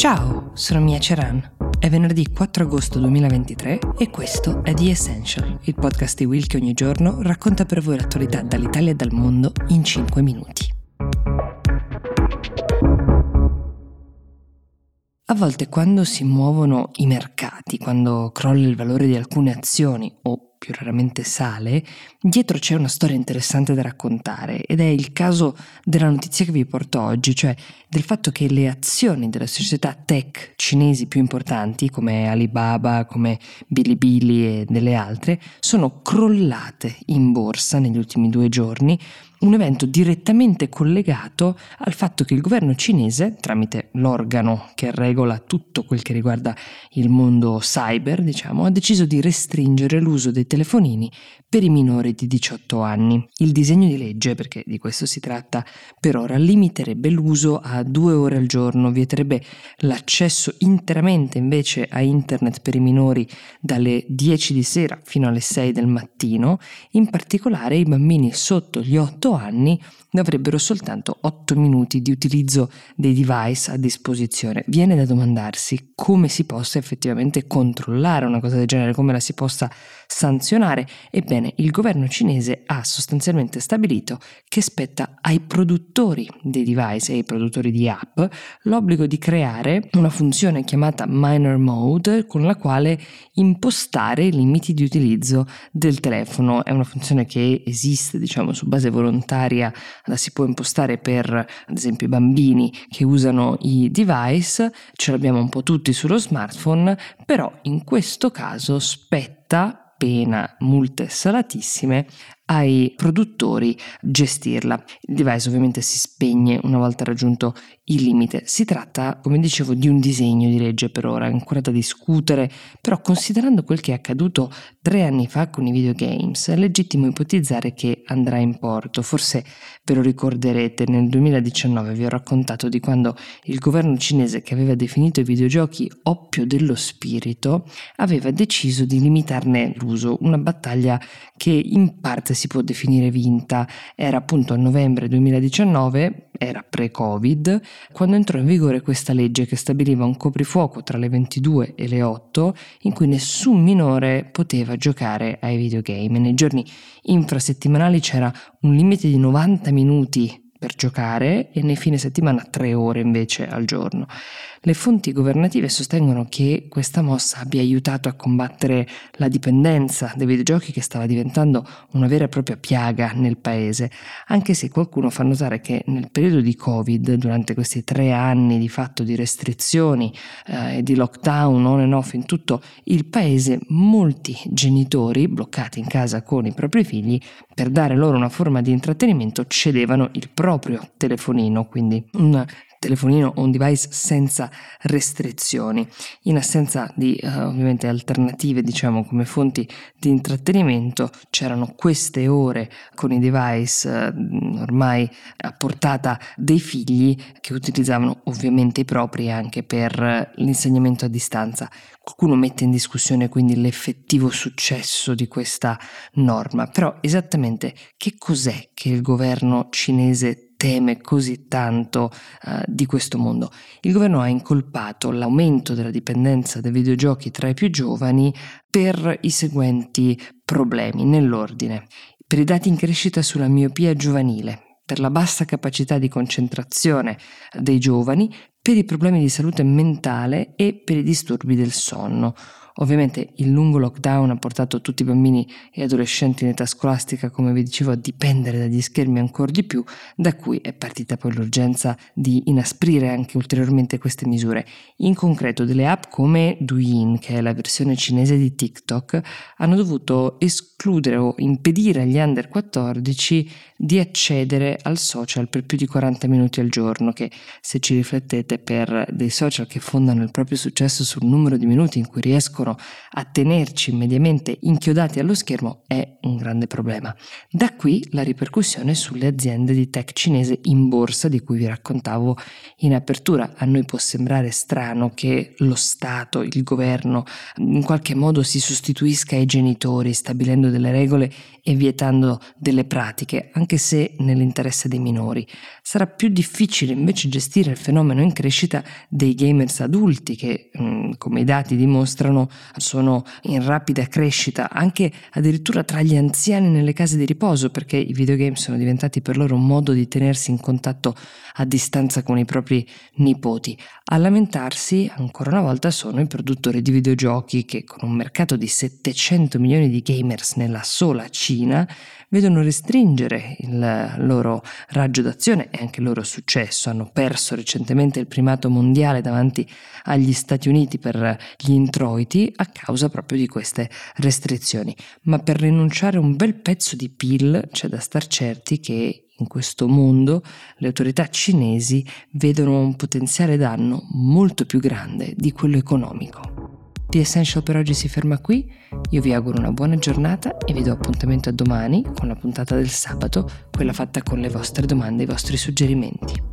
Ciao, sono Mia Ceran. È venerdì 4 agosto 2023 e questo è The Essential, il podcast di Will che ogni giorno racconta per voi l'attualità dall'Italia e dal mondo in 5 minuti. A volte quando si muovono i mercati, quando crolla il valore di alcune azioni o più raramente sale, dietro c'è una storia interessante da raccontare ed è il caso della notizia che vi porto oggi, cioè del fatto che le azioni delle società tech cinesi più importanti come Alibaba, come Bilibili e delle altre sono crollate in borsa negli ultimi due giorni un evento direttamente collegato al fatto che il governo cinese, tramite l'organo che regola tutto quel che riguarda il mondo cyber, diciamo, ha deciso di restringere l'uso dei telefonini per i minori di 18 anni. Il disegno di legge, perché di questo si tratta per ora, limiterebbe l'uso a due ore al giorno, vieterebbe l'accesso interamente invece a internet per i minori dalle 10 di sera fino alle 6 del mattino, in particolare i bambini sotto gli 8 anni ne avrebbero soltanto 8 minuti di utilizzo dei device a disposizione. Viene da domandarsi come si possa effettivamente controllare una cosa del genere, come la si possa sanzionare. Ebbene, il governo cinese ha sostanzialmente stabilito che spetta ai produttori dei device e ai produttori di app l'obbligo di creare una funzione chiamata minor mode con la quale impostare i limiti di utilizzo del telefono. È una funzione che esiste, diciamo, su base volontaria la si può impostare per ad esempio i bambini che usano i device, ce l'abbiamo un po' tutti sullo smartphone, però in questo caso spetta pena multe salatissime ai produttori gestirla. Il device ovviamente si spegne una volta raggiunto il limite. Si tratta, come dicevo, di un disegno di legge per ora, ancora da discutere, però considerando quel che è accaduto tre anni fa con i videogames, è legittimo ipotizzare che andrà in porto. Forse ve lo ricorderete, nel 2019 vi ho raccontato di quando il governo cinese che aveva definito i videogiochi oppio dello spirito aveva deciso di limitarne l'uso, una battaglia che in parte si può definire vinta. Era appunto a novembre 2019, era pre-Covid, quando entrò in vigore questa legge che stabiliva un coprifuoco tra le 22 e le 8 in cui nessun minore poteva giocare ai videogame. Nei giorni infrasettimanali c'era un limite di 90 minuti per giocare e nei fine settimana 3 ore invece al giorno. Le fonti governative sostengono che questa mossa abbia aiutato a combattere la dipendenza dai videogiochi che stava diventando una vera e propria piaga nel paese, anche se qualcuno fa notare che nel periodo di Covid, durante questi tre anni di fatto di restrizioni eh, e di lockdown on and off in tutto il paese, molti genitori bloccati in casa con i propri figli per dare loro una forma di intrattenimento cedevano il proprio telefonino, quindi un telefonino o un device senza restrizioni. In assenza di uh, ovviamente alternative, diciamo come fonti di intrattenimento, c'erano queste ore con i device uh, ormai a portata dei figli che utilizzavano ovviamente i propri anche per l'insegnamento a distanza. Qualcuno mette in discussione quindi l'effettivo successo di questa norma, però esattamente che cos'è che il governo cinese teme così tanto uh, di questo mondo. Il governo ha incolpato l'aumento della dipendenza dai videogiochi tra i più giovani per i seguenti problemi, nell'ordine. Per i dati in crescita sulla miopia giovanile, per la bassa capacità di concentrazione dei giovani, per i problemi di salute mentale e per i disturbi del sonno. Ovviamente il lungo lockdown ha portato tutti i bambini e adolescenti in età scolastica, come vi dicevo, a dipendere dagli schermi ancora di più, da cui è partita poi l'urgenza di inasprire anche ulteriormente queste misure. In concreto delle app come Douyin, che è la versione cinese di TikTok, hanno dovuto escludere o impedire agli under 14 di accedere al social per più di 40 minuti al giorno, che se ci riflettete per dei social che fondano il proprio successo sul numero di minuti in cui riescono riescono a tenerci mediamente inchiodati allo schermo è un grande problema. Da qui la ripercussione sulle aziende di tech cinese in borsa di cui vi raccontavo in apertura. A noi può sembrare strano che lo Stato, il governo, in qualche modo si sostituisca ai genitori stabilendo delle regole e vietando delle pratiche, anche se nell'interesse dei minori. Sarà più difficile invece gestire il fenomeno in crescita dei gamers adulti che, mm, come i dati dimostrano, sono in rapida crescita anche addirittura tra gli anziani nelle case di riposo perché i videogame sono diventati per loro un modo di tenersi in contatto a distanza con i propri nipoti. A lamentarsi ancora una volta sono i produttori di videogiochi che con un mercato di 700 milioni di gamers nella sola Cina vedono restringere il loro raggio d'azione e anche il loro successo. Hanno perso recentemente il primato mondiale davanti agli Stati Uniti per gli introiti a causa proprio di queste restrizioni. Ma per rinunciare a un bel pezzo di PIL c'è da star certi che in questo mondo le autorità cinesi vedono un potenziale danno molto più grande di quello economico. The Essential per oggi si ferma qui, io vi auguro una buona giornata e vi do appuntamento a domani con la puntata del sabato, quella fatta con le vostre domande e i vostri suggerimenti.